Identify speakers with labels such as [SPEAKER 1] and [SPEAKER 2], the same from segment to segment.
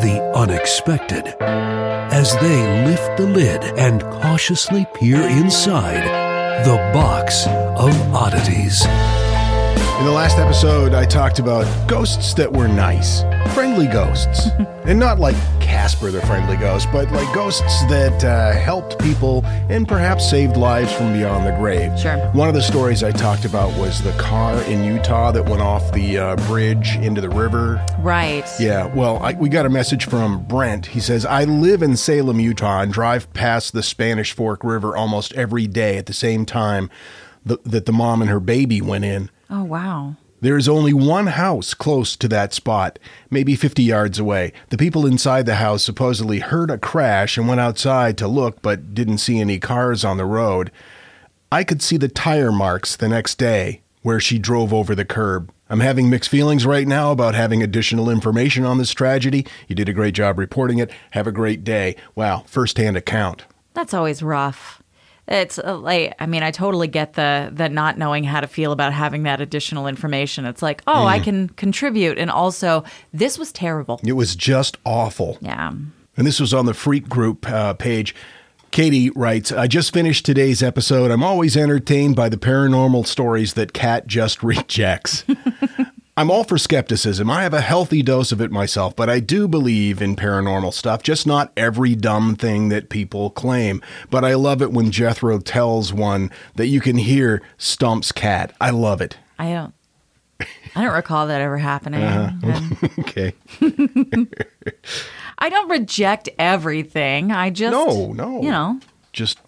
[SPEAKER 1] the unexpected as they lift the lid and cautiously peer inside the box of oddities.
[SPEAKER 2] In the last episode, I talked about ghosts that were nice, friendly ghosts. and not like Casper the Friendly Ghost, but like ghosts that uh, helped people and perhaps saved lives from beyond the grave.
[SPEAKER 3] Sure.
[SPEAKER 2] One of the stories I talked about was the car in Utah that went off the uh, bridge into the river.
[SPEAKER 3] Right.
[SPEAKER 2] Yeah, well, I, we got a message from Brent. He says, I live in Salem, Utah, and drive past the Spanish Fork River almost every day at the same time th- that the mom and her baby went in.
[SPEAKER 3] Oh, wow.
[SPEAKER 2] There is only one house close to that spot, maybe 50 yards away. The people inside the house supposedly heard a crash and went outside to look, but didn't see any cars on the road. I could see the tire marks the next day where she drove over the curb. I'm having mixed feelings right now about having additional information on this tragedy. You did a great job reporting it. Have a great day. Wow, firsthand account.
[SPEAKER 3] That's always rough. It's uh, like I mean I totally get the the not knowing how to feel about having that additional information. It's like, "Oh, I can contribute." And also, this was terrible.
[SPEAKER 2] It was just awful.
[SPEAKER 3] Yeah.
[SPEAKER 2] And this was on the Freak Group uh, page. Katie writes, I just finished today's episode. I'm always entertained by the paranormal stories that Kat just rejects. I'm all for skepticism. I have a healthy dose of it myself, but I do believe in paranormal stuff, just not every dumb thing that people claim. But I love it when Jethro tells one that you can hear Stump's cat. I love it.
[SPEAKER 3] I don't I don't recall that ever happening. Uh-huh. And
[SPEAKER 2] Okay.
[SPEAKER 3] I don't reject everything. I just
[SPEAKER 2] No, no.
[SPEAKER 3] You know,
[SPEAKER 2] Just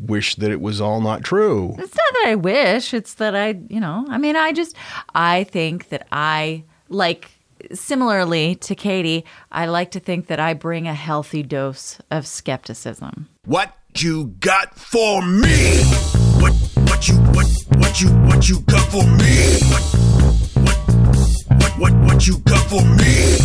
[SPEAKER 2] wish that it was all not true.
[SPEAKER 3] It's not that I wish, it's that I, you know, I mean, I just, I think that I, like, similarly to Katie, I like to think that I bring a healthy dose of skepticism.
[SPEAKER 4] What you got for me? What what you what what you what you got for me? What what what what, what you got for me?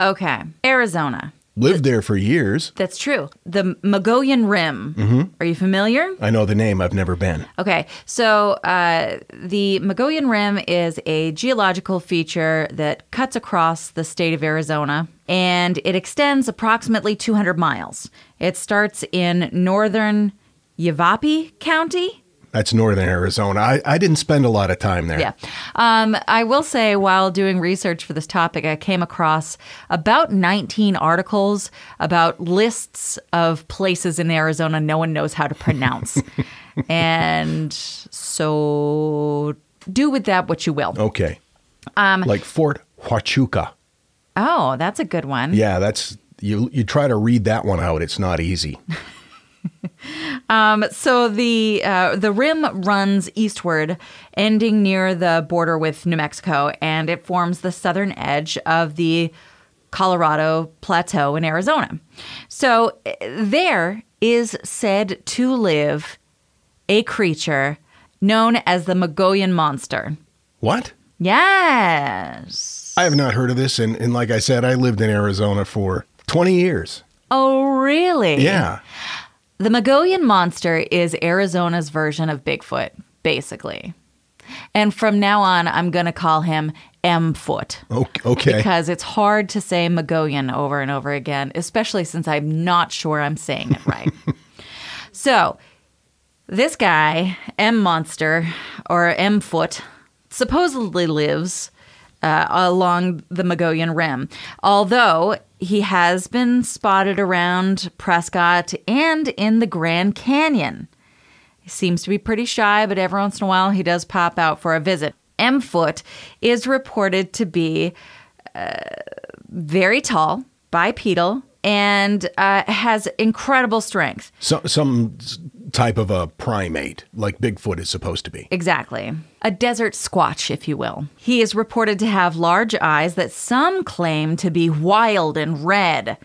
[SPEAKER 3] Okay, Arizona.
[SPEAKER 2] Lived there for years.
[SPEAKER 3] That's true. The Mogollon Rim. Are you familiar?
[SPEAKER 2] I know the name. I've never been.
[SPEAKER 3] Okay, so uh, the Mogollon Rim is a geological feature that cuts across the state of Arizona and it extends approximately 200 miles. It starts in northern Yavapai County.
[SPEAKER 2] That's northern Arizona. I, I didn't spend a lot of time there.
[SPEAKER 3] Yeah. Um, I will say, while doing research for this topic, I came across about 19 articles about lists of places in Arizona no one knows how to pronounce. and so do with that what you will.
[SPEAKER 2] Okay. Um, like Fort Huachuca.
[SPEAKER 3] Oh, that's a good one.
[SPEAKER 2] Yeah, that's you. You try to read that one out. It's not easy.
[SPEAKER 3] So the uh, the rim runs eastward, ending near the border with New Mexico, and it forms the southern edge of the Colorado Plateau in Arizona. So uh, there is said to live a creature known as the Mogollon monster.
[SPEAKER 2] What?
[SPEAKER 3] Yes.
[SPEAKER 2] I have not heard of this, and, and like I said, I lived in Arizona for twenty years.
[SPEAKER 3] Oh, really?
[SPEAKER 2] Yeah.
[SPEAKER 3] The Mogollon monster is Arizona's version of Bigfoot, basically. And from now on, I'm going to call him M Foot.
[SPEAKER 2] Okay.
[SPEAKER 3] Because it's hard to say Mogollon over and over again, especially since I'm not sure I'm saying it right. so, this guy, M Monster, or M Foot, supposedly lives uh, along the Mogollon Rim, although he has been spotted around Prescott and in the Grand Canyon. He seems to be pretty shy, but every once in a while he does pop out for a visit. M Foot is reported to be uh, very tall, bipedal, and uh, has incredible strength.
[SPEAKER 2] So, some type of a primate, like Bigfoot is supposed to be.
[SPEAKER 3] Exactly. A desert squatch, if you will. He is reported to have large eyes that some claim to be wild and red.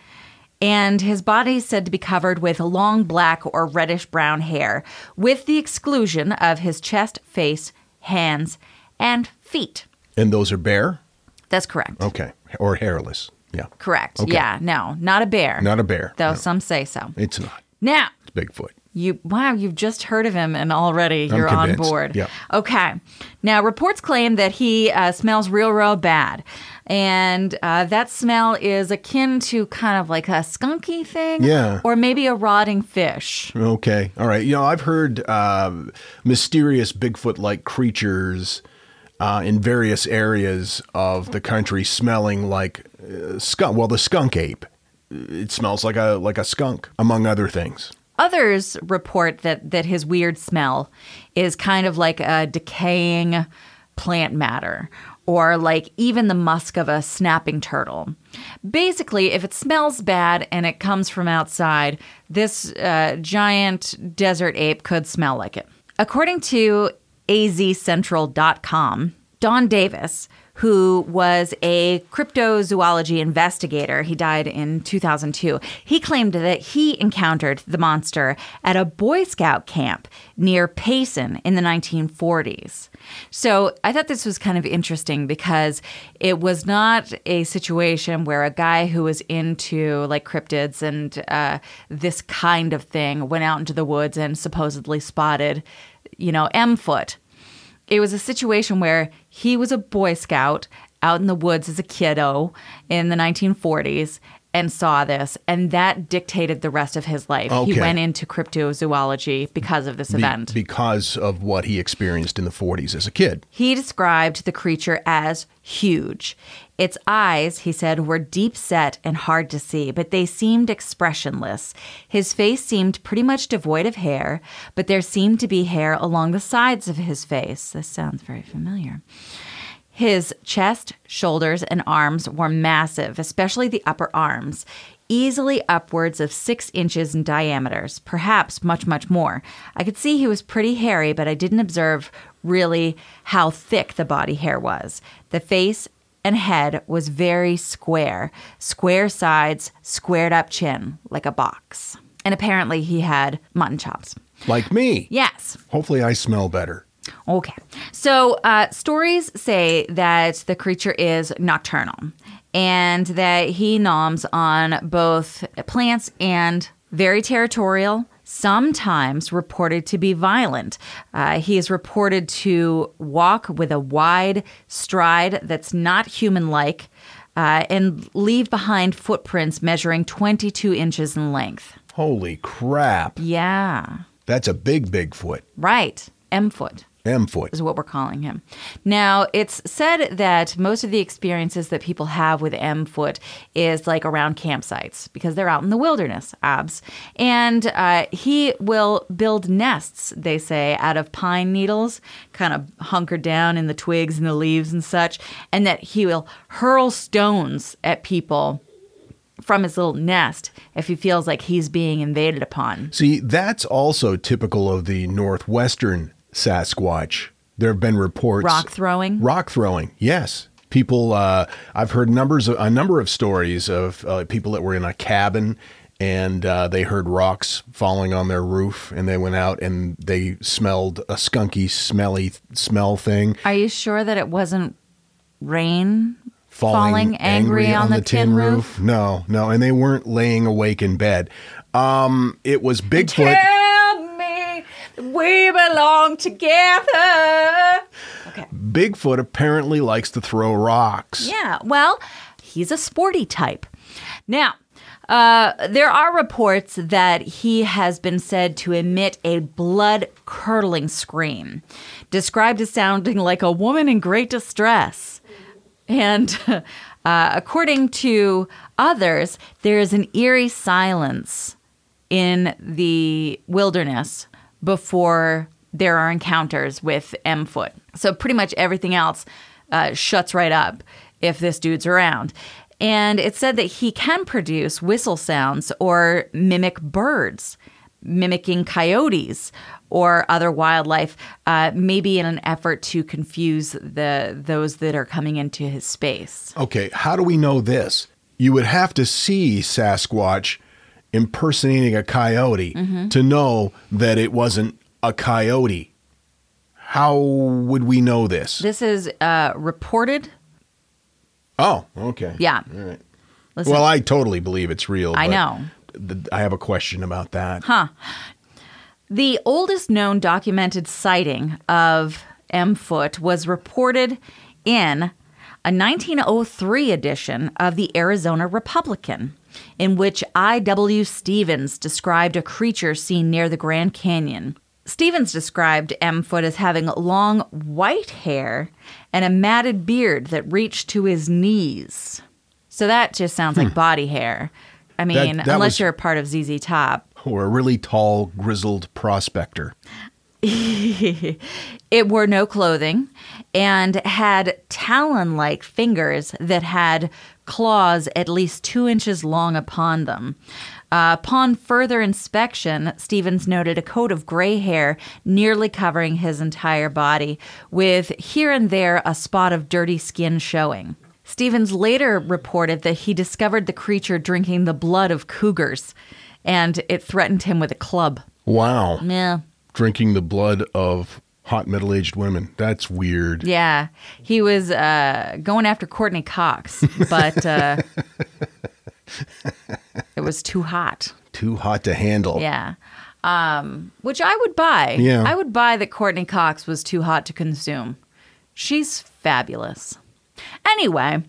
[SPEAKER 3] And his body is said to be covered with long black or reddish brown hair, with the exclusion of his chest, face, hands, and feet.
[SPEAKER 2] And those are bear?
[SPEAKER 3] That's correct.
[SPEAKER 2] Okay. Or hairless. Yeah.
[SPEAKER 3] Correct.
[SPEAKER 2] Okay.
[SPEAKER 3] Yeah, no, not a bear.
[SPEAKER 2] Not a bear.
[SPEAKER 3] Though
[SPEAKER 2] No.
[SPEAKER 3] some say so.
[SPEAKER 2] It's not.
[SPEAKER 3] Now,
[SPEAKER 2] It's Bigfoot.
[SPEAKER 3] You wow, you've just heard of him and already
[SPEAKER 2] I'm
[SPEAKER 3] you're on board.
[SPEAKER 2] Yeah.
[SPEAKER 3] Okay. Now reports claim that he uh, smells real, real bad, and uh, that smell is akin to kind of like a skunky thing,
[SPEAKER 2] Yeah.
[SPEAKER 3] or maybe a rotting fish.
[SPEAKER 2] Okay. All right. You know, I've heard uh, mysterious Bigfoot like creatures uh, in various areas of the country smelling like uh, skunk. Well, the skunk ape. It smells like a like a skunk, among other things.
[SPEAKER 3] Others report that that his weird smell is kind of like a decaying plant matter or like even the musk of a snapping turtle. Basically, if it smells bad and it comes from outside, this uh, giant desert ape could smell like it. According to azcentral.com, Don Davis, who was a cryptozoology investigator, he died in 2002. He claimed that he encountered the monster at a Boy Scout camp near Payson in the 1940s. So I thought this was kind of interesting because it was not a situation where a guy who was into like cryptids and uh, this kind of thing went out into the woods and supposedly spotted, you know, M foot. It was a situation where he was a Boy Scout out in the woods as a kiddo in the 1940s and saw this, and that dictated the rest of his life. He went into cryptozoology because of this event.
[SPEAKER 2] because of what he experienced in the 40s as a kid.
[SPEAKER 3] He described the creature as huge. Its eyes, he said, were deep set and hard to see, but they seemed expressionless. His face seemed pretty much devoid of hair, but there seemed to be hair along the sides of his face. This sounds very familiar. His chest, shoulders, and arms were massive, especially the upper arms, easily upwards of six inches in diameters, perhaps much, much more. I could see he was pretty hairy, but I didn't observe really how thick the body hair was. The face and head was very square, square sides, squared up chin, like a box. And apparently he had mutton chops.
[SPEAKER 2] Like me.
[SPEAKER 3] Yes.
[SPEAKER 2] Hopefully, I smell better.
[SPEAKER 3] Okay. So, uh, stories say that the creature is nocturnal and that he noms on both plants and very territorial, sometimes reported to be violent. Uh, he is reported to walk with a wide stride that's not human like uh, and leave behind footprints measuring 22 inches in length.
[SPEAKER 2] Holy crap.
[SPEAKER 3] Yeah.
[SPEAKER 2] That's a big Bigfoot.
[SPEAKER 3] Right. M foot.
[SPEAKER 2] M foot.
[SPEAKER 3] is what we're calling him. Now, it's said that most of the experiences that people have with M foot is like around campsites because they're out in the wilderness, abs. And uh, he will build nests, they say, out of pine needles, kind of hunkered down in the twigs and the leaves and such, and that he will hurl stones at people from his little nest if he feels like he's being invaded upon.
[SPEAKER 2] See, that's also typical of the northwestern Sasquatch. There have been reports
[SPEAKER 3] Rock throwing?
[SPEAKER 2] Rock throwing, yes. People, uh, I've heard numbers, of, a number of stories of uh, people that were in a cabin and uh, they heard rocks falling on their roof, and they went out and they smelled a skunky, smelly smell thing
[SPEAKER 3] Are you sure that it wasn't rain falling, angry, on, the, tin, roof?
[SPEAKER 2] No, no, and they weren't laying awake in bed. Um, it was Bigfoot.
[SPEAKER 3] Tell me that we belong together. Okay.
[SPEAKER 2] Bigfoot apparently likes to throw rocks.
[SPEAKER 3] Yeah, well, he's a sporty type. Now, uh, there are reports that he has been said to emit a blood curdling scream, described as sounding like a woman in great distress. And uh, according to others, there is an eerie silence in the wilderness before there are encounters with M Foot. So pretty much everything else uh, shuts right up if this dude's around. And it said that he can produce whistle sounds or mimic birds, mimicking coyotes or other wildlife, uh, maybe in an effort to confuse the those that are coming into his space.
[SPEAKER 2] Okay, how do we know this? You would have to see Sasquatch impersonating a coyote
[SPEAKER 3] Mm-hmm.
[SPEAKER 2] to know that it wasn't a coyote. How would we know this?
[SPEAKER 3] This is uh, reported.
[SPEAKER 2] Oh, okay.
[SPEAKER 3] Yeah.
[SPEAKER 2] All right.
[SPEAKER 3] Listen,
[SPEAKER 2] Well, I totally believe it's real.
[SPEAKER 3] I know.
[SPEAKER 2] th- I have a question about that.
[SPEAKER 3] Huh. The oldest known documented sighting of M. Foot was reported in a 1903 edition of the Arizona Republican, in which I.W. Stevens described a creature seen near the Grand Canyon. Stevens described M. Foot as having long white hair and a matted beard that reached to his knees. So that just sounds like hmm. body hair. I mean,
[SPEAKER 2] that
[SPEAKER 3] unless
[SPEAKER 2] was-
[SPEAKER 3] you're a part of ZZ Top.
[SPEAKER 2] Or a really tall, grizzled prospector.
[SPEAKER 3] It wore no clothing and had talon like fingers that had claws at least two inches long upon them. Uh, upon further inspection, Stevens noted a coat of gray hair nearly covering his entire body, with here and there a spot of dirty skin showing. Stevens later reported that he discovered the creature drinking the blood of cougars, and it threatened him with a club.
[SPEAKER 2] Wow.
[SPEAKER 3] Yeah.
[SPEAKER 2] Drinking the blood of hot middle aged women. That's weird.
[SPEAKER 3] Yeah, he was uh, going after Courteney Cox, but uh, it was too hot.
[SPEAKER 2] Too hot to handle.
[SPEAKER 3] Yeah, um, which I would buy.
[SPEAKER 2] Yeah.
[SPEAKER 3] I would buy that Courteney Cox was too hot to consume. She's fabulous. Anyway,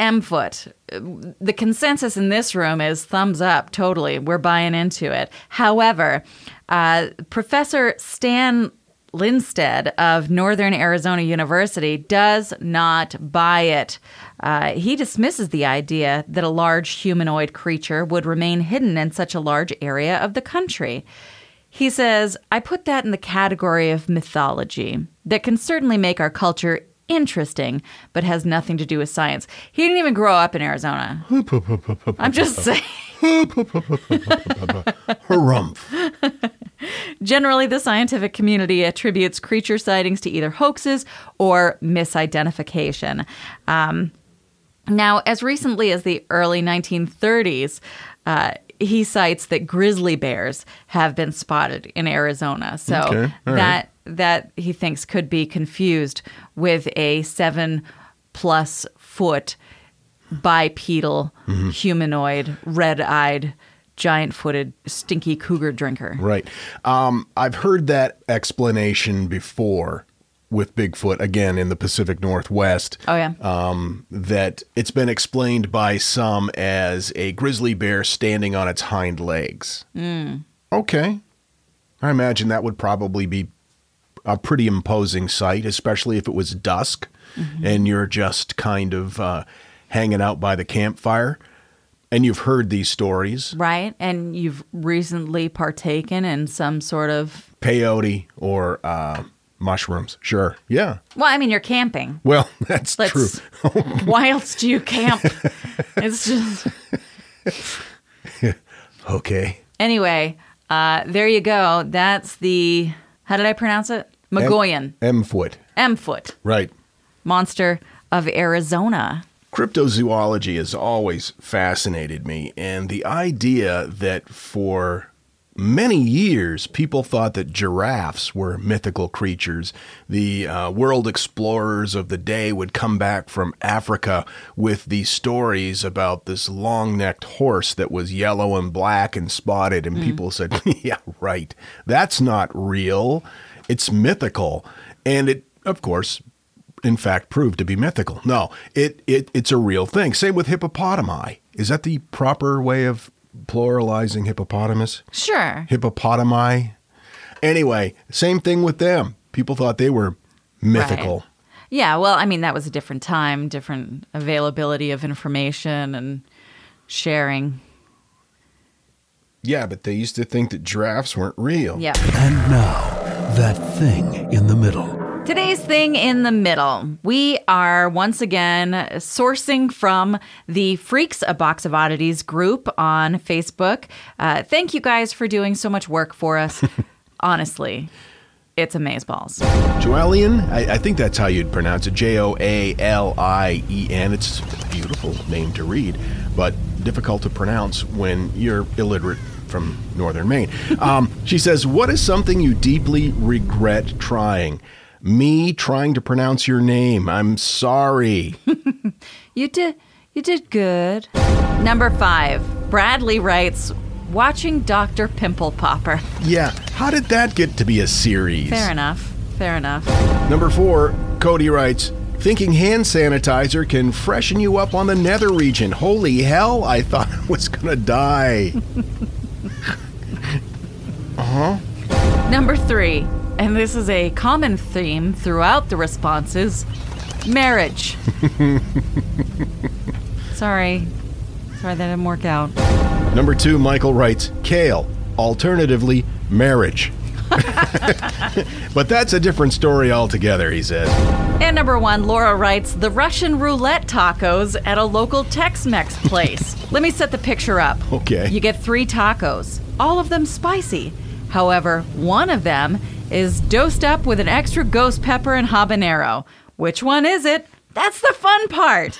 [SPEAKER 3] M Foot. The consensus in this room is thumbs up. Totally, we're buying into it. However, uh, Professor Stan Lindstedt of Northern Arizona University does not buy it. Uh, he dismisses the idea that a large humanoid creature would remain hidden in such a large area of the country. He says, I put that in the category of mythology that can certainly make our culture interesting, but has nothing to do with science. He didn't even grow up in Arizona. I'm just saying.
[SPEAKER 2] Harumph.
[SPEAKER 3] Generally, the scientific community attributes creature sightings to either hoaxes or misidentification. Um, now, as recently as the early 1930s, uh, he cites that grizzly bears have been spotted in Arizona. So
[SPEAKER 2] Okay, all right.
[SPEAKER 3] that that he thinks could be confused with a seven plus foot bipedal
[SPEAKER 2] Mm-hmm.
[SPEAKER 3] humanoid, red eyed, giant footed, stinky cougar drinker.
[SPEAKER 2] Right. Um, I've heard that explanation before with Bigfoot, again, in the Pacific Northwest.
[SPEAKER 3] Oh, yeah.
[SPEAKER 2] Um, that it's been explained by some as a grizzly bear standing on its hind legs. Okay. I imagine that would probably be a pretty imposing sight, especially if it was dusk and you're just kind of uh, hanging out by the campfire. And you've heard these stories,
[SPEAKER 3] Right. And you've recently partaken in some sort of.
[SPEAKER 2] peyote or uh, mushrooms. Sure. Yeah.
[SPEAKER 3] Well, I mean, you're camping.
[SPEAKER 2] Well, that's
[SPEAKER 3] Let's,
[SPEAKER 2] true.
[SPEAKER 3] why else do you camp? It's just.
[SPEAKER 2] Okay.
[SPEAKER 3] Anyway, uh, there you go. That's the. How did I pronounce it? Mogollon.
[SPEAKER 2] M foot.
[SPEAKER 3] M foot.
[SPEAKER 2] Right.
[SPEAKER 3] Monster of Arizona.
[SPEAKER 2] Cryptozoology has always fascinated me, and the idea that for many years, people thought that giraffes were mythical creatures. The uh, world explorers of the day would come back from Africa with these stories about this long necked horse that was yellow and black and spotted. And people said, yeah, right. That's not real. It's mythical. And it, of course, in fact proved to be mythical. No, it, it it's a real thing. Same with hippopotami. Is that the proper way of pluralizing hippopotamus?
[SPEAKER 3] Sure.
[SPEAKER 2] Hippopotami. Anyway, same thing with them. People thought they were mythical.
[SPEAKER 3] Yeah, well, I mean, that was a different time, different availability of information and sharing.
[SPEAKER 2] Yeah, but they used to think that giraffes weren't real.
[SPEAKER 3] Yeah.
[SPEAKER 1] And now, that thing in the middle.
[SPEAKER 3] Today's thing in the middle. We are once again sourcing from the Freaks A Box of Oddities group on Facebook. Uh, thank you guys for doing so much work for us. Honestly, it's amazeballs.
[SPEAKER 2] Joalien, I, I think that's how you'd pronounce it. J O A L I E N. It's a beautiful name to read, but difficult to pronounce when you're illiterate from northern Maine. Um, she says, What is something you deeply regret trying? Me trying to pronounce your name. I'm sorry.
[SPEAKER 3] You did you did good. Number 5. Bradley writes watching Dr. Pimple Popper.
[SPEAKER 2] yeah, how did that get to be a series?
[SPEAKER 3] Fair enough. Fair enough.
[SPEAKER 2] Number four, Cody writes, thinking hand sanitizer can freshen you up on the nether region. Holy hell, I thought I was gonna die. Uh huh.
[SPEAKER 3] Number three, and this is a common theme throughout the responses marriage. Sorry. Sorry, that didn't work out.
[SPEAKER 2] Number two, Michael writes, kale, alternatively, marriage. but that's a different story altogether, he says.
[SPEAKER 3] And number one, Laura writes the Russian roulette tacos at a local Tex Mex place. Let me set the picture up.
[SPEAKER 2] Okay.
[SPEAKER 3] You get three tacos, all of them spicy. However, one of them is dosed up with an extra ghost pepper and habanero. Which one is it? That's the fun part.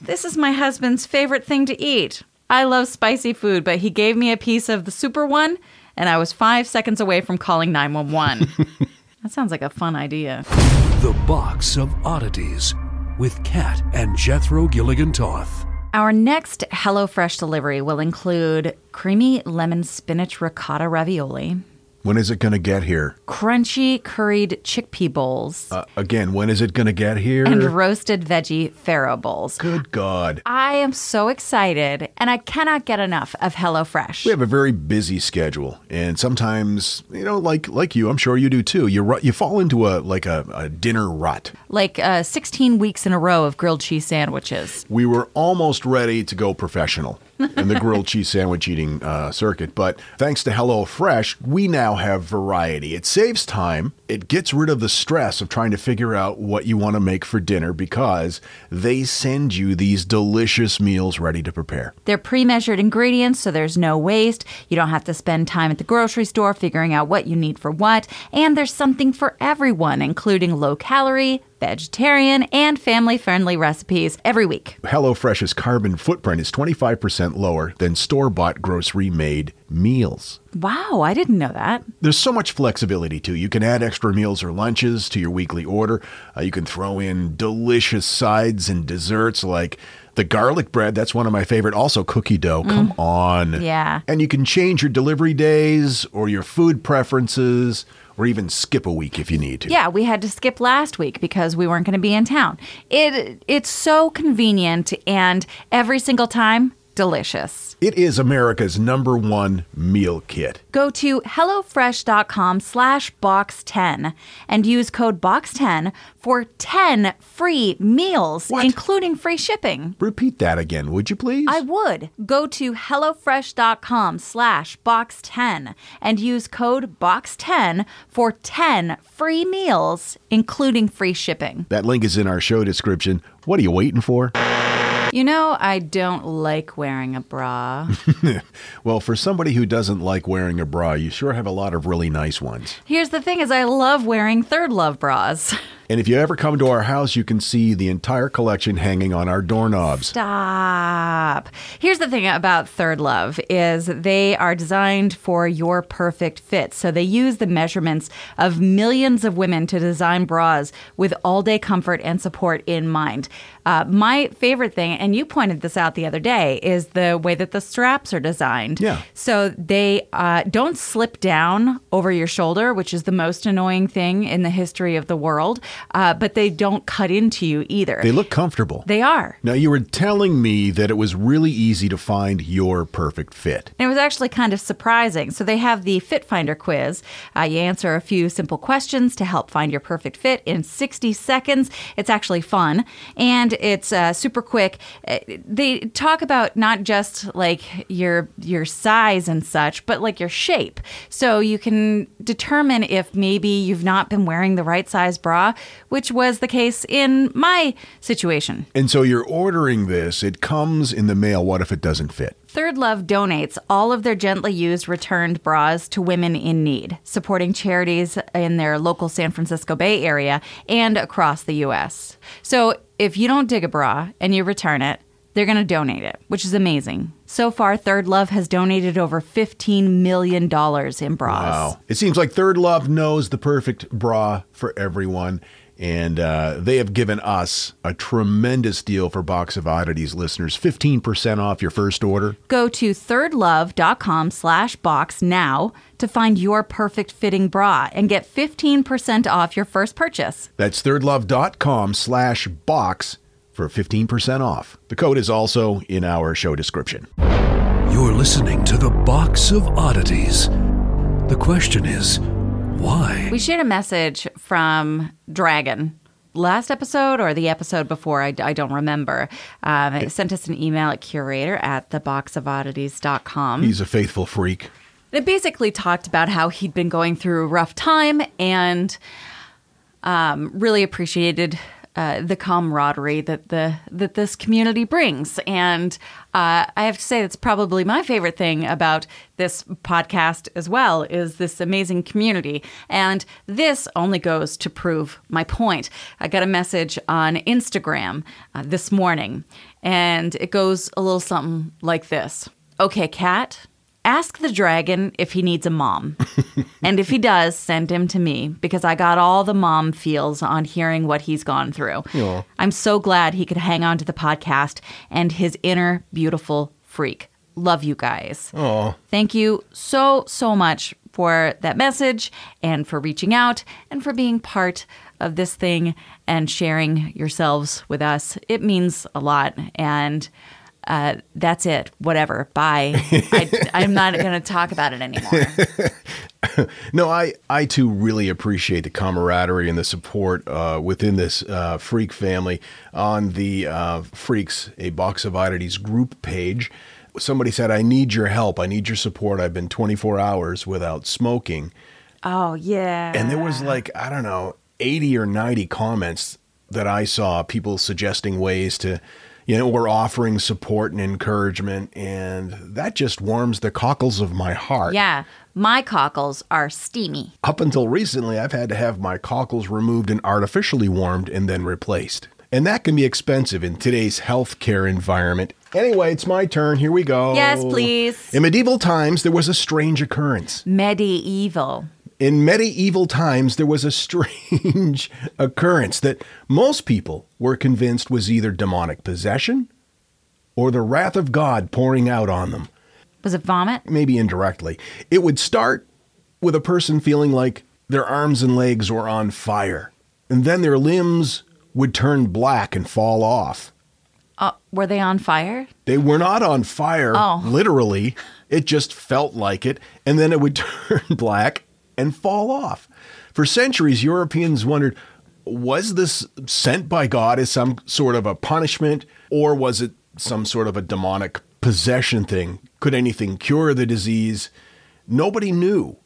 [SPEAKER 3] This is my husband's favorite thing to eat. I love spicy food, but he gave me a piece of the super one, and I was five seconds away from calling 911. that sounds like a fun idea.
[SPEAKER 1] The Box of Oddities with Kat and Jethro Gilligan Toth.
[SPEAKER 3] Our next HelloFresh delivery will include creamy lemon spinach ricotta ravioli,
[SPEAKER 2] When is it gonna get here?
[SPEAKER 3] crunchy curried chickpea bowls,
[SPEAKER 2] Uh, again, when is it gonna get here?
[SPEAKER 3] and roasted veggie farro bowls.
[SPEAKER 2] Good God.
[SPEAKER 3] I am so excited, and I cannot get enough of HelloFresh.
[SPEAKER 2] We have a very busy schedule, and sometimes, you know, like like you, I'm sure you do too. You you fall into a like a, a dinner rut.
[SPEAKER 3] like uh, 16 weeks in a row of grilled cheese sandwiches.
[SPEAKER 2] we were almost ready to go professional in the grilled cheese sandwich eating uh, circuit. But thanks to HelloFresh, we now have variety. It saves time. It gets rid of the stress of trying to figure out what you want to make for dinner because they send you these delicious meals ready to prepare.
[SPEAKER 3] They're pre measured ingredients, so there's no waste. You don't have to spend time at the grocery store figuring out what you need for what. And there's something for everyone, including low calorie, vegetarian, and family friendly recipes every week.
[SPEAKER 2] HelloFresh's carbon footprint is 25% lower than store bought grocery made meals.
[SPEAKER 3] Wow, I didn't know that.
[SPEAKER 2] There's so much flexibility too. You can add extra meals or lunches to your weekly order. Uh, you can throw in delicious sides and desserts like the garlic bread. That's one of my favorite. Also, cookie dough. Come on.
[SPEAKER 3] Yeah.
[SPEAKER 2] And you can change your delivery days or your food preferences or even skip a week if you need to.
[SPEAKER 3] Yeah, we had to skip last week because we weren't going to be in town. It it's so convenient and every single time delicious.
[SPEAKER 2] It is America's number one meal kit.
[SPEAKER 3] Go to HelloFresh.com slash box10 and use code box10 for 10 free meals,
[SPEAKER 2] What?
[SPEAKER 3] including free shipping.
[SPEAKER 2] Repeat that again, would you please?
[SPEAKER 3] I would. Go to HelloFresh.com slash box10 and use code box10 for 10 free meals, including free shipping.
[SPEAKER 2] that link is in our show description. What are you waiting for?
[SPEAKER 3] You know, I don't like wearing a bra.
[SPEAKER 2] Well, for somebody who doesn't like wearing a bra, you sure have a lot of really nice ones.
[SPEAKER 3] Here's the thing is I love wearing third love bras.
[SPEAKER 2] And if you ever come to our house, you can see the entire collection hanging on our doorknobs.
[SPEAKER 3] Stop. Here's the thing about Third Love is they are designed for your perfect fit. So they use the measurements of millions of women to design bras with all-day comfort and support in mind. Uh, my favorite thing, and you pointed this out the other day, is the way that the straps are designed.
[SPEAKER 2] Yeah.
[SPEAKER 3] So they uh, don't slip down over your shoulder, which is the most annoying thing in the history of the world, uh, but they don't cut into you either.
[SPEAKER 2] They look comfortable.
[SPEAKER 3] They are.
[SPEAKER 2] now, you were telling me that it was really easy to find your perfect fit.
[SPEAKER 3] And it was actually kind of surprising. So they have the Fit Finder quiz. Uh, you answer a few simple questions to help find your perfect fit in 60 seconds. It's actually fun and it's uh, super quick. Uh, They talk about not just like your your size and such, but like your shape. So you can determine if maybe you've not been wearing the right size bra, which was the case in my situation.
[SPEAKER 2] And so you're ordering this, it comes in the mail. What if it doesn't fit?
[SPEAKER 3] Third Love donates all of their gently used returned bras to women in need, supporting charities in their local San Francisco Bay Area and across the U.S. So if you don't dig a bra and you return it, they're going to donate it, which is amazing. So far, Third Love has donated over $15 million in bras.
[SPEAKER 2] Wow. It seems like Third Love knows the perfect bra for everyone. And uh, they have given us a tremendous deal for Box of Oddities listeners 15% off your first order.
[SPEAKER 3] Go to thirdlove.com slash box now to find your perfect fitting bra and get 15% off your first purchase.
[SPEAKER 2] That's thirdlove.com slash box for 15% off. The code is also in our show description.
[SPEAKER 1] You're listening to the Box of Oddities. The question is, why?
[SPEAKER 3] We shared a message from Dragon last episode or the episode before, I, I don't remember. Um, it sent us an email at curator at theboxofoddities.com.
[SPEAKER 2] He's a faithful freak.
[SPEAKER 3] It basically talked about how he'd been going through a rough time and um, really appreciated uh, the camaraderie that the that this community brings. And uh, I have to say, that's probably my favorite thing about this podcast as well is this amazing community. And this only goes to prove my point. I got a message on Instagram uh, this morning, and it goes a little something like this. Okay, Kat. Ask the dragon if he needs a mom. and if he does, send him to me because I got all the mom feels on hearing what he's gone through. I'm so glad he could hang on to the podcast and his inner beautiful freak. Love you guys. Thank you so, so much for that message and for reaching out and for being part of this thing and sharing yourselves with us. It means a lot. And uh, that's it. Whatever. Bye. I, I'm not going to talk about it anymore.
[SPEAKER 2] No, I, I too really appreciate the camaraderie and the support uh, within this uh, freak family. On the uh, Freaks, a Box of Oddities group page, somebody said, I need your help. I need your support. I've been 24 hours without smoking.
[SPEAKER 3] Oh, yeah.
[SPEAKER 2] And there was like, I don't know, 80 or 90 comments that I saw, people suggesting ways to, you know, we're offering support and encouragement. And that just warms the cockles of my heart.
[SPEAKER 3] Yeah. My cockles are steamy.
[SPEAKER 2] Up until recently, I've had to have my cockles removed and artificially warmed and then replaced. And that can be expensive in today's healthcare environment. Anyway, it's my turn. Here we go.
[SPEAKER 3] Yes, please.
[SPEAKER 2] In medieval times, there was a strange occurrence.
[SPEAKER 3] Medieval.
[SPEAKER 2] In medieval times, there was a strange occurrence that most people were convinced was either demonic possession or the wrath of God pouring out on them,
[SPEAKER 3] Was it vomit?
[SPEAKER 2] maybe indirectly. It would start with a person feeling like their arms and legs were on fire, and then their limbs would turn black and fall off.
[SPEAKER 3] Uh, were they on fire?
[SPEAKER 2] They were not on fire,
[SPEAKER 3] Oh.
[SPEAKER 2] literally. It just felt like it. And then it would turn black and fall off. For centuries, Europeans wondered was this sent by God as some sort of a punishment, or was it some sort of a demonic possession thing? Could anything cure the disease? Nobody knew.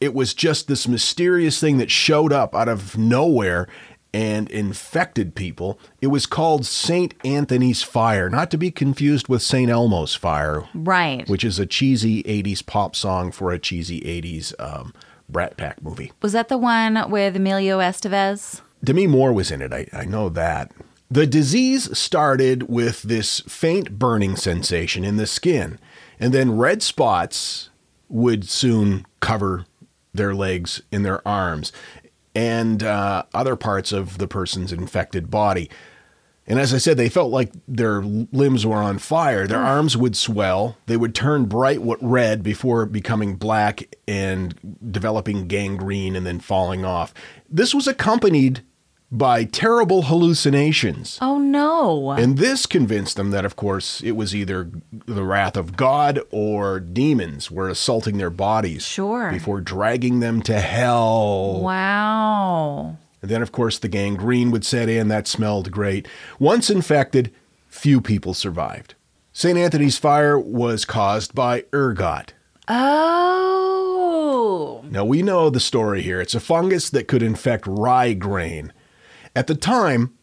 [SPEAKER 2] It was just this mysterious thing that showed up out of nowhere and infected people. It was called St. Anthony's Fire, not to be confused with St. Elmo's Fire,
[SPEAKER 3] Right.
[SPEAKER 2] which is a cheesy 80s pop song for a cheesy 80s um, Brat Pack movie.
[SPEAKER 3] Was that the one with Emilio Estevez?
[SPEAKER 2] Demi Moore was in it. I, I know that. The disease started with this faint burning sensation in the skin, and then red spots would soon cover their legs and their arms and uh, other parts of the person's infected body. And as I said, they felt like their limbs were on fire. Their mm. arms would swell. They would turn bright red before becoming black and developing gangrene and then falling off. This was accompanied by terrible hallucinations.
[SPEAKER 3] Oh no.
[SPEAKER 2] And this convinced them that, of course, it was either the wrath of God or demons were assaulting their bodies.
[SPEAKER 3] Sure.
[SPEAKER 2] Before dragging them to hell.
[SPEAKER 3] wow.
[SPEAKER 2] And then, of course, the gangrene would set in. That smelled great. Once infected, few people survived. St. Anthony's fire was caused by ergot.
[SPEAKER 3] Oh.
[SPEAKER 2] Now, we know the story here. It's a fungus that could infect rye grain. At the time,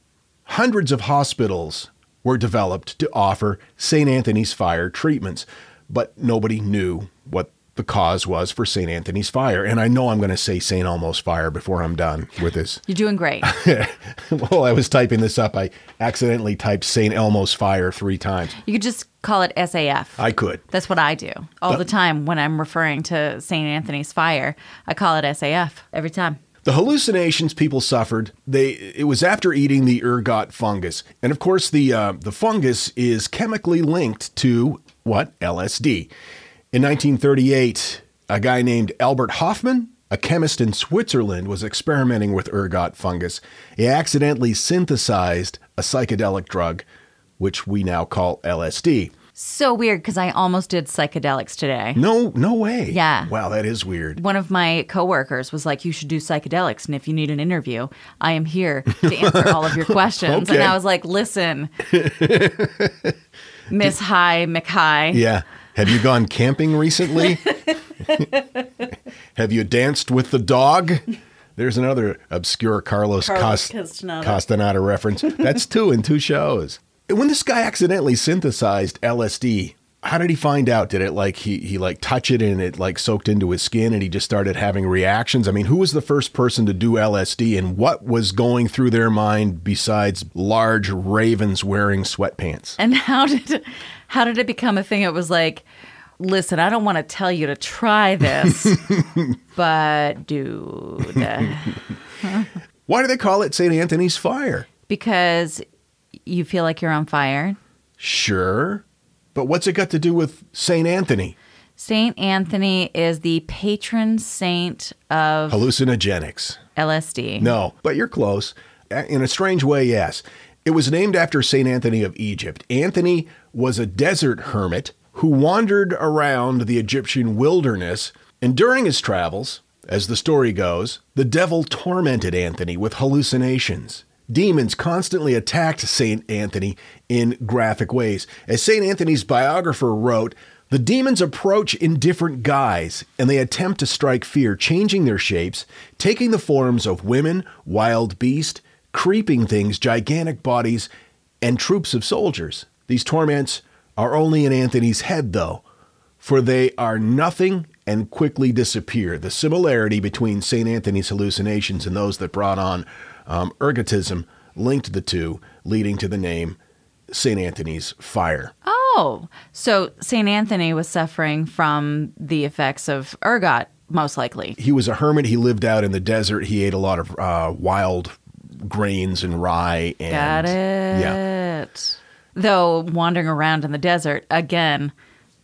[SPEAKER 2] hundreds of hospitals were developed to offer St. Anthony's fire treatments, but nobody knew what the cause was for St. Anthony's fire. And I know I'm going to say St. Elmo's fire before I'm done with this.
[SPEAKER 3] You're doing great.
[SPEAKER 2] While I was typing this up, I accidentally typed St. Elmo's fire three times.
[SPEAKER 3] You could just call it SAF.
[SPEAKER 2] I could.
[SPEAKER 3] That's what I do all the time when I'm referring to St. Anthony's fire. I call it SAF every time.
[SPEAKER 2] The hallucinations people suffered, they it was after eating the ergot fungus, and of course the uh, the fungus is chemically linked to what LSD. In 1938, a guy named Albert Hofmann, a chemist in Switzerland, was experimenting with ergot fungus. He accidentally synthesized a psychedelic drug, which we now call LSD.
[SPEAKER 3] So weird because I almost did psychedelics today.
[SPEAKER 2] No, no way.
[SPEAKER 3] Yeah.
[SPEAKER 2] Wow, that is weird.
[SPEAKER 3] One of my coworkers was like, "You should do psychedelics, and if you need an interview, I am here to answer all of your questions."
[SPEAKER 2] Okay.
[SPEAKER 3] And I was like, "Listen, Miss High McHigh,
[SPEAKER 2] Yeah. Have you gone camping recently? Have you danced with the dog? There's another obscure Carlos,
[SPEAKER 3] Carlos
[SPEAKER 2] Cos-
[SPEAKER 3] Castaneda.
[SPEAKER 2] Castaneda reference. That's two in two shows. When this guy accidentally synthesized LSD, how did he find out? Did it like he he like touch it and it like soaked into his skin and he just started having reactions? I mean, who was the first person to do LSD and what was going through their mind besides large ravens wearing sweatpants?
[SPEAKER 3] And how did how did it become a thing? It was like, listen, I don't want to tell you to try this, but dude,
[SPEAKER 2] Why do they call it St. Anthony's fire?
[SPEAKER 3] because you feel like you're on fire.
[SPEAKER 2] Sure. But what's it got to do with St. Anthony?
[SPEAKER 3] Saint Anthony is the patron saint of
[SPEAKER 2] Hallucinogenics.
[SPEAKER 3] LSD.
[SPEAKER 2] No, but you're close. In a strange way, yes. It was named after St. Anthony of Egypt. Anthony was a desert hermit who wandered around the Egyptian wilderness, and during his travels, as the story goes, the devil tormented Anthony with hallucinations. Demons constantly attacked St. Anthony in graphic ways. As St. Anthony's biographer wrote, the demons approach in different guise and they attempt to strike fear, changing their shapes, taking the forms of women, wild beasts, creeping things, gigantic bodies, and troops of soldiers. These torments are only in Anthony's head, though, for they are nothing and quickly disappear. The similarity between St. Anthony's hallucinations and those that brought on um, ergotism linked the two, leading to the name St. Anthony's fire.
[SPEAKER 3] Oh, so Saint Anthony was suffering from the effects of ergot, most likely.
[SPEAKER 2] He was a hermit. He lived out in the desert. He ate a lot of uh, wild grains and rye. And,
[SPEAKER 3] Got it.
[SPEAKER 2] Yeah.
[SPEAKER 3] Though wandering around in the desert again,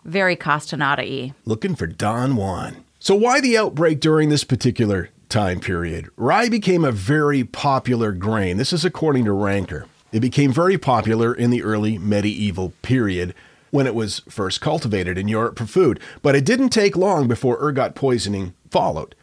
[SPEAKER 3] very Castaneda-y.
[SPEAKER 2] looking for Don Juan. So, why the outbreak during this particular time period? Rye became a very popular grain. This is according to Ranker. It became very popular in the early medieval period when it was first cultivated in Europe for food, but it didn't take long before ergot poisoning followed.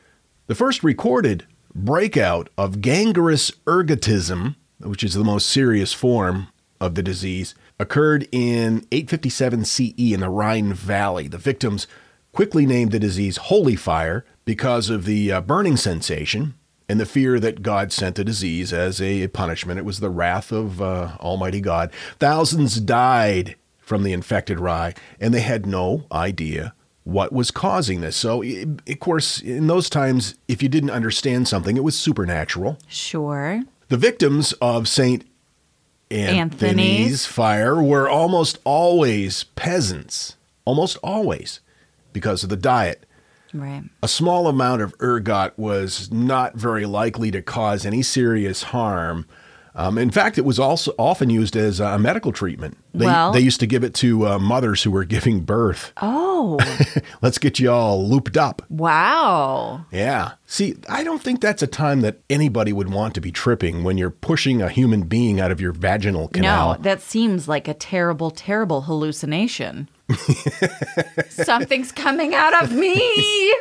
[SPEAKER 2] The first recorded breakout of gangrenous ergotism, which is the most serious form of the disease, occurred in 857 CE in the Rhine Valley. The victims quickly named the disease holy fire because of the uh, burning sensation and the fear that God sent the disease as a punishment. It was the wrath of uh, Almighty God. Thousands died from the infected rye, and they had no idea what was causing this. So, of course, in those times, if you didn't understand something, it was supernatural.
[SPEAKER 3] Sure.
[SPEAKER 2] The victims of St. Anthony's
[SPEAKER 3] Anthony's.
[SPEAKER 2] fire were almost always peasants, almost always, because of the diet.
[SPEAKER 3] Right.
[SPEAKER 2] A small amount of ergot was not very likely to cause any serious harm. Um, in fact, it was also often used as a medical treatment. They,
[SPEAKER 3] Well-
[SPEAKER 2] they used to give it to uh, mothers who were giving birth.
[SPEAKER 3] Oh,
[SPEAKER 2] Let's get you all looped up.
[SPEAKER 3] wow.
[SPEAKER 2] Yeah. See, I don't think that's a time that anybody would want to be tripping when you're pushing a human being out of your vaginal canal.
[SPEAKER 3] No, that seems like a terrible, terrible hallucination. Something's coming out of me.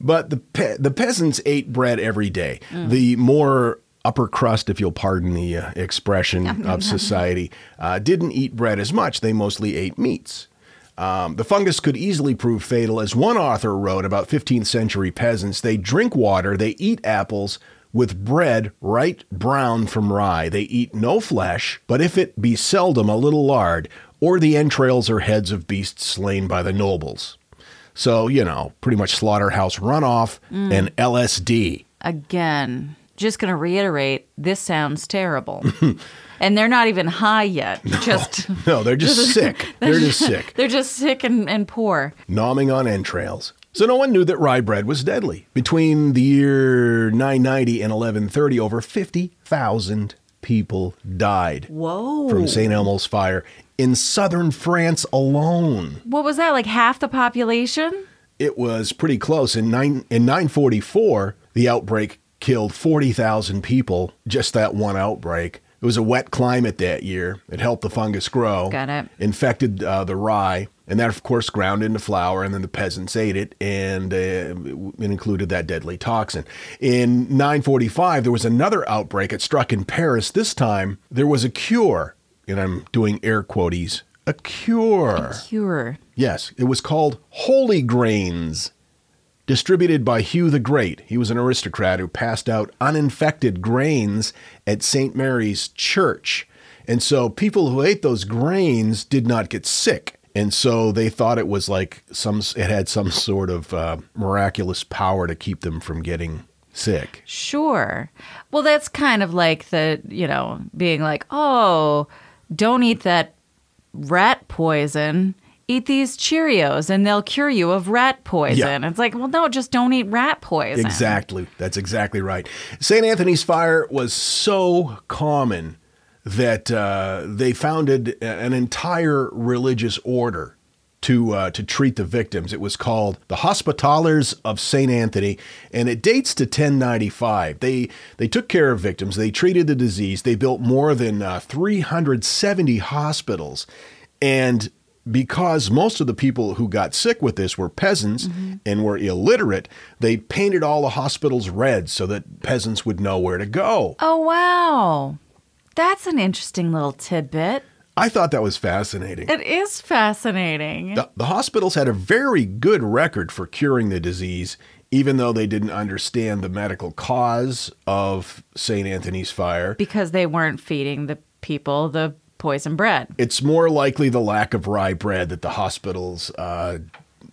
[SPEAKER 2] But the pe- the peasants ate bread every day. The more upper crust, if you'll pardon the uh, expression of society, uh, didn't eat bread as much. They mostly ate meats. Um, the fungus could easily prove fatal, as one author wrote about 15th century peasants. They drink water, they eat apples with bread right brown from rye. They eat no flesh, but if it be seldom, a little lard, or the entrails or heads of beasts slain by the nobles. So, you know, pretty much slaughterhouse runoff mm. and LSD.
[SPEAKER 3] Again, just going to reiterate this sounds terrible. and they're not even high yet. Just.
[SPEAKER 2] No, they're just sick. They're just sick.
[SPEAKER 3] They're just sick and, and poor.
[SPEAKER 2] Nomming on entrails. So no one knew that rye bread was deadly. Between the year 990 and 1130, over 50,000 people died
[SPEAKER 3] Whoa.
[SPEAKER 2] from St. Elmo's fire in southern France alone.
[SPEAKER 3] What was that? Like half the population?
[SPEAKER 2] It was pretty close. In, nine, in 944, the outbreak killed 40,000 people, just that one outbreak. It was a wet climate that year. It helped the fungus grow.
[SPEAKER 3] Got it.
[SPEAKER 2] Infected uh, the rye, and that, of course, ground into flour, and then the peasants ate it, and uh, it included that deadly toxin. In 945, there was another outbreak. It struck in Paris. This time, there was a cure, and I'm doing air quotes, a cure.
[SPEAKER 3] Cure.
[SPEAKER 2] Yes, it was called Holy Grains, distributed by Hugh the Great. He was an aristocrat who passed out uninfected grains at St. Mary's Church. And so people who ate those grains did not get sick. And so they thought it was like some, it had some sort of uh, miraculous power to keep them from getting sick.
[SPEAKER 3] Sure. Well, that's kind of like the, you know, being like, oh, don't eat that rat poison. Eat these Cheerios and they'll cure you of rat poison.
[SPEAKER 2] Yeah.
[SPEAKER 3] It's like, well, no, just don't eat rat poison.
[SPEAKER 2] Exactly. That's exactly right. St. Anthony's fire was so common that uh, they founded an entire religious order to uh, to treat the victims. It was called the Hospitallers of St. Anthony, and it dates to 1095. They they took care of victims. They treated the disease. They built more than uh, 370 hospitals, and because most of the people who got sick with this were peasants and were illiterate, they painted all the hospitals red so that peasants would know where to go.
[SPEAKER 3] Oh, wow. That's an interesting little tidbit.
[SPEAKER 2] I thought that was fascinating.
[SPEAKER 3] It is fascinating.
[SPEAKER 2] The, the hospitals had a very good record for curing the disease, even though they didn't understand the medical cause of St. Anthony's fire.
[SPEAKER 3] because they weren't feeding the people the poison bread.
[SPEAKER 2] It's more likely the lack of rye bread that the hospitals uh,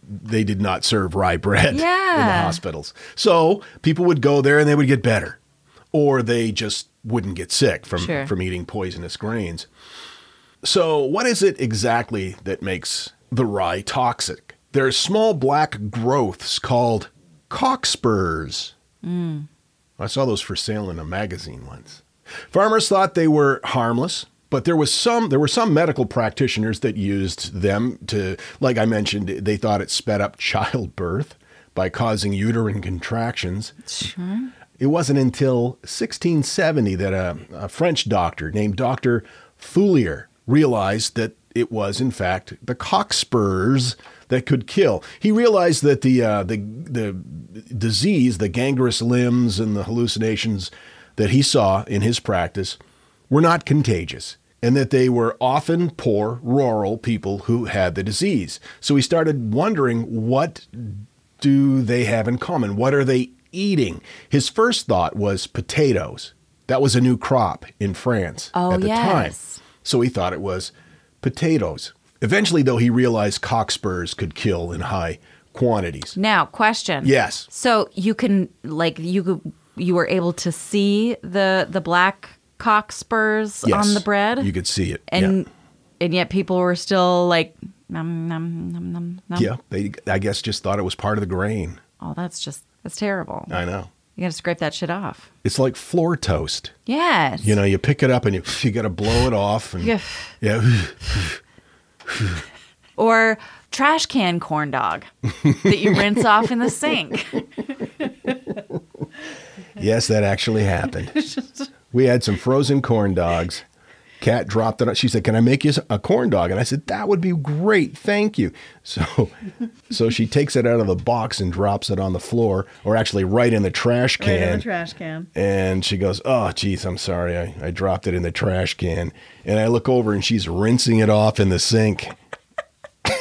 [SPEAKER 2] they did not serve rye bread in the hospitals. So people would go there and they would get better, or they just wouldn't get sick from
[SPEAKER 3] Sure.
[SPEAKER 2] from eating poisonous grains. So what is it exactly that makes the rye toxic? There are small black growths called cockspurs. Hmm. I saw those for sale in a magazine once. Farmers thought they were harmless, but there was some there were some medical practitioners that used them to like I mentioned they thought it sped up childbirth by causing uterine contractions.
[SPEAKER 3] Sure.
[SPEAKER 2] It wasn't until 1670 that a, a French doctor named Dr. Thuillier realized that it was, in fact, the cockspurs that could kill. He realized that the, uh, the, the disease, the gangrenous limbs, and the hallucinations that he saw in his practice were not contagious and that they were often poor, rural people who had the disease. So he started wondering what do they have in common? What are they eating? His first thought was potatoes. That was a new crop in France
[SPEAKER 3] Oh,
[SPEAKER 2] at the time. So he thought it was potatoes. Eventually, though, he realized cockspurs could kill in high quantities.
[SPEAKER 3] Now, question.
[SPEAKER 2] Yes.
[SPEAKER 3] So you can like you could you were able to see the the black cockspurs
[SPEAKER 2] Yes,
[SPEAKER 3] on the bread,
[SPEAKER 2] You could see it.
[SPEAKER 3] and
[SPEAKER 2] yeah.
[SPEAKER 3] and yet people were still like, num, num, num, num, num.
[SPEAKER 2] yeah, they I guess just thought it was part of the grain.
[SPEAKER 3] Oh, that's just that's terrible.
[SPEAKER 2] I know.
[SPEAKER 3] You got to scrape that shit off.
[SPEAKER 2] It's like floor toast.
[SPEAKER 3] Yes.
[SPEAKER 2] You know, you pick it up and you you got to blow it off and
[SPEAKER 3] Yeah.
[SPEAKER 2] yeah.
[SPEAKER 3] Or trash can corn dog that you rinse off in the sink.
[SPEAKER 2] Yes, that actually happened. we had some frozen corn dogs. Kat dropped it. She said, "Can I make you a corn dog?" And I said, "That would be great, thank you." So, so she takes it out of the box and drops it on the floor, or actually right in the trash can.
[SPEAKER 3] In the trash can.
[SPEAKER 2] And she goes, "Oh, geez, I'm sorry. I, I dropped it in the trash can." And I look over, and she's rinsing it off in the sink.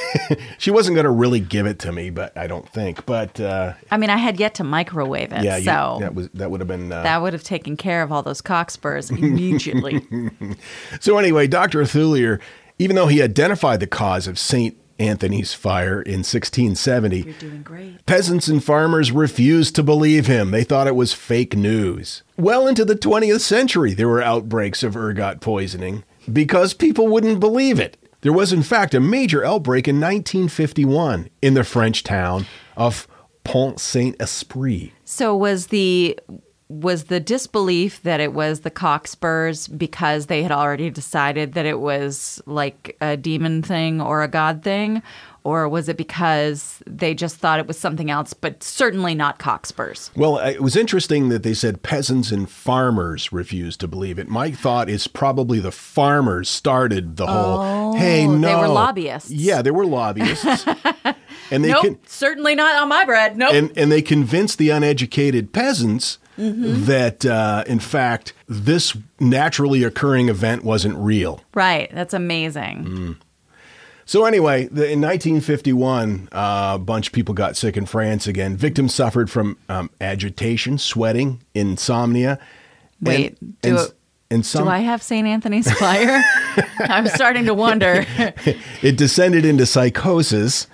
[SPEAKER 2] she wasn't going to really give it to me, but I don't think. But uh,
[SPEAKER 3] I mean, I had yet to microwave it,
[SPEAKER 2] yeah, you-
[SPEAKER 3] so
[SPEAKER 2] that was that would have been uh,
[SPEAKER 3] that would have taken care of all those cockspurs immediately.
[SPEAKER 2] So anyway, Dr. Thuillier, even though he identified the cause of St. Anthony's fire in 1670,
[SPEAKER 3] doing great.
[SPEAKER 2] peasants and farmers refused to believe him. They thought it was fake news. Well into the 20th century, there were outbreaks of ergot poisoning because people wouldn't believe it. There was, in fact, a major outbreak in 1951 in the French town of Pont Saint Esprit.
[SPEAKER 3] So was the was the disbelief that it was the cockspurs because they had already decided that it was like a demon thing or a god thing or was it because they just thought it was something else but certainly not cockspurs
[SPEAKER 2] Well, it was interesting that they said peasants and farmers refused to believe it. My thought is probably the farmers started the whole. hey,
[SPEAKER 3] Oh,
[SPEAKER 2] no,
[SPEAKER 3] they were lobbyists.
[SPEAKER 2] Yeah, they were lobbyists, and they
[SPEAKER 3] nope
[SPEAKER 2] con-
[SPEAKER 3] certainly not on my bread nope
[SPEAKER 2] and and they convinced the uneducated peasants
[SPEAKER 3] Mm-hmm.
[SPEAKER 2] that, uh, in fact, this naturally occurring event wasn't real.
[SPEAKER 3] right that's amazing
[SPEAKER 2] Mm. So anyway, the, in 1951, uh, a bunch of people got sick in France again. Victims suffered from um, agitation, sweating, insomnia.
[SPEAKER 3] Wait,
[SPEAKER 2] and,
[SPEAKER 3] do
[SPEAKER 2] and,
[SPEAKER 3] it-
[SPEAKER 2] and some,
[SPEAKER 3] do i have st anthony's fire i'm starting to wonder
[SPEAKER 2] it descended into psychosis,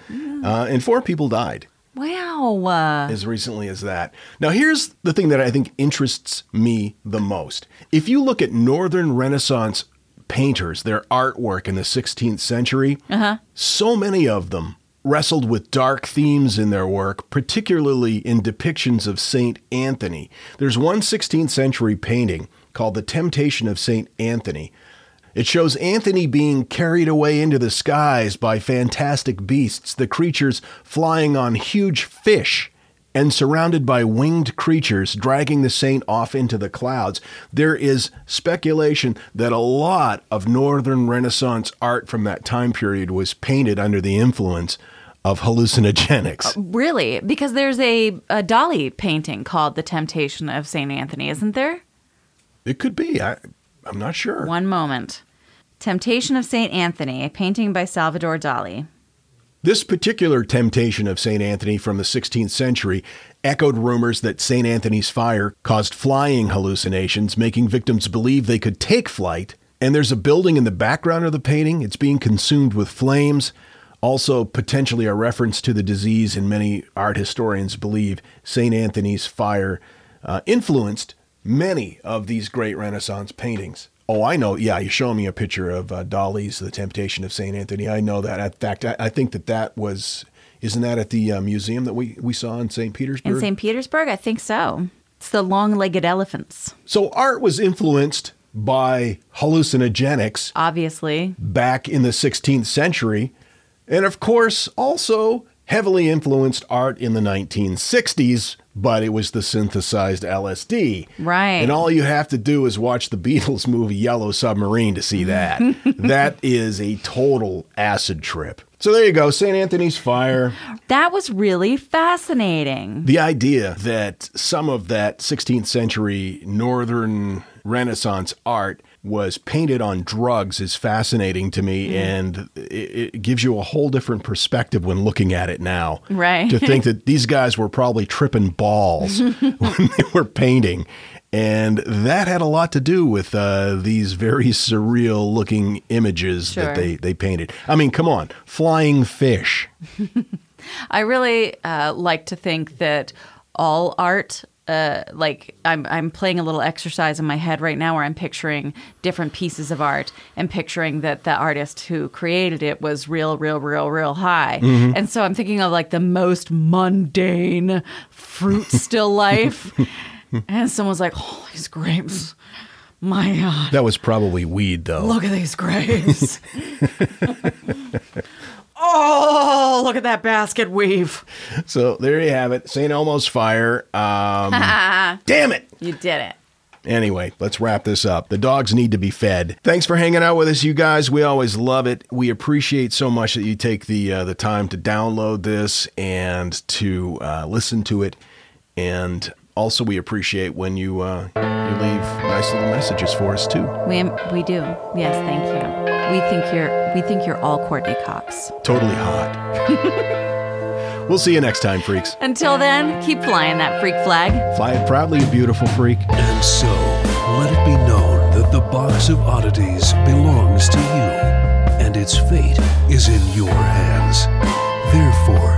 [SPEAKER 2] uh, and four people died
[SPEAKER 3] wow uh,
[SPEAKER 2] as recently as that. Now, here's the thing that I think interests me the most. If you look at Northern Renaissance painters, their artwork in the 16th century, uh-huh. so many of them wrestled with dark themes in their work, particularly in depictions of St. Anthony. There's one 16th century painting called The Temptation of St. Anthony. It shows Anthony being carried away into the skies by fantastic beasts, the creatures flying on huge fish and surrounded by winged creatures dragging the saint off into the clouds. There is speculation that a lot of Northern Renaissance art from that time period was painted under the influence of hallucinogenics.
[SPEAKER 3] Uh, really? Because there's a, a Dali painting called The Temptation of St. Anthony, isn't there?
[SPEAKER 2] It could be. I, I'm not sure.
[SPEAKER 3] One moment. Temptation of St. Anthony, a painting by Salvador Dali.
[SPEAKER 2] This particular temptation of St. Anthony from the 16th century echoed rumors that St. Anthony's fire caused flying hallucinations, making victims believe they could take flight. And there's a building in the background of the painting. It's being consumed with flames. Also, potentially a reference to the disease, and many art historians believe St. Anthony's fire uh, influenced many of these great Renaissance paintings. Oh, I know. Yeah, you show me a picture of uh, Dali's The Temptation of St. Anthony. I know that. In fact, I, I think that that was, isn't that at the uh, museum that we, we saw in St. Petersburg?
[SPEAKER 3] In St. Petersburg? I think so. It's the long legged elephants,
[SPEAKER 2] so art was influenced by hallucinogenics
[SPEAKER 3] obviously.
[SPEAKER 2] back in the 16th century. And of course, also heavily influenced art in the 1960s, but it was the synthesized LSD.
[SPEAKER 3] Right.
[SPEAKER 2] And all you have to do is watch the Beatles movie Yellow Submarine to see that. that is a total acid trip. So there you go, St. Anthony's Fire.
[SPEAKER 3] That was really fascinating.
[SPEAKER 2] The idea that some of that 16th century Northern Renaissance art was painted on drugs is fascinating to me, and it, it gives you a whole different perspective when looking at it now.
[SPEAKER 3] Right.
[SPEAKER 2] To think that these guys were probably tripping balls when they were painting. And that had a lot to do with uh, these very surreal looking images
[SPEAKER 3] Sure.
[SPEAKER 2] that they, they painted. I mean, come on, flying fish.
[SPEAKER 3] I really uh, like to think that all art uh, like I'm I'm playing a little exercise in my head right now where I'm picturing different pieces of art and picturing that the artist who created it was real, real, real, real high.
[SPEAKER 2] Mm-hmm.
[SPEAKER 3] And so I'm thinking of like the most mundane fruit still life. and someone's like, "Oh, these grapes! My God,
[SPEAKER 2] That was probably weed, though.
[SPEAKER 3] look at these grapes!" oh, look at that basket weave!
[SPEAKER 2] So there you have it. St. Elmo's fire. Um, damn it.
[SPEAKER 3] You did it.
[SPEAKER 2] Anyway, let's wrap this up. The dogs need to be fed. Thanks for hanging out with us, you guys. We always love it. We appreciate so much that you take the uh, the time to download this and to uh, listen to it. And also, we appreciate when you uh, you leave nice little messages for us too.
[SPEAKER 3] We we do. Yes, thank you. We think you're we think you're all Courteney Cox.
[SPEAKER 2] Totally hot. we'll see you next time, freaks.
[SPEAKER 3] Until then, keep flying that freak flag.
[SPEAKER 2] Fly it proudly, you beautiful freak.
[SPEAKER 1] And so, let it be known that the box of oddities belongs to you, and its fate is in your hands. Therefore,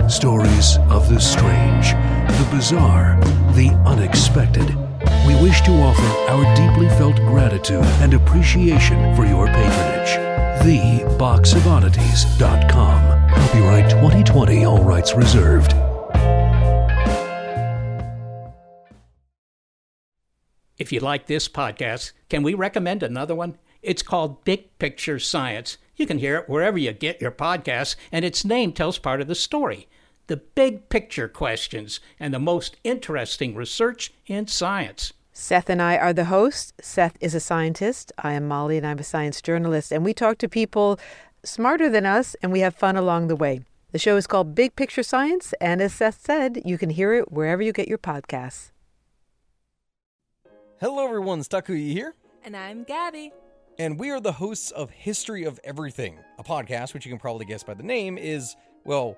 [SPEAKER 1] Stories of the strange, the bizarre, the unexpected. We wish to offer our deeply felt gratitude and appreciation for your patronage. TheBoxOfOddities.com. Copyright 2020, all rights reserved.
[SPEAKER 5] If you like this podcast, can we recommend another one? It's called Big Picture Science. You can hear it wherever you get your podcasts, and its name tells part of the story the big picture questions and the most interesting research in science.
[SPEAKER 6] Seth and I are the hosts. Seth is a scientist. I am Molly, and I'm a science journalist. And we talk to people smarter than us, and we have fun along the way. The show is called Big Picture Science, and as Seth said, you can hear it wherever you get your podcasts.
[SPEAKER 7] Hello, everyone. It's Takuya here,
[SPEAKER 8] And I'm Gabby.
[SPEAKER 7] and we are the hosts of History of Everything, a podcast which you can probably guess by the name is, well, t-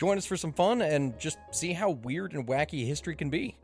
[SPEAKER 7] Join us for some fun and just see how weird and wacky history can be.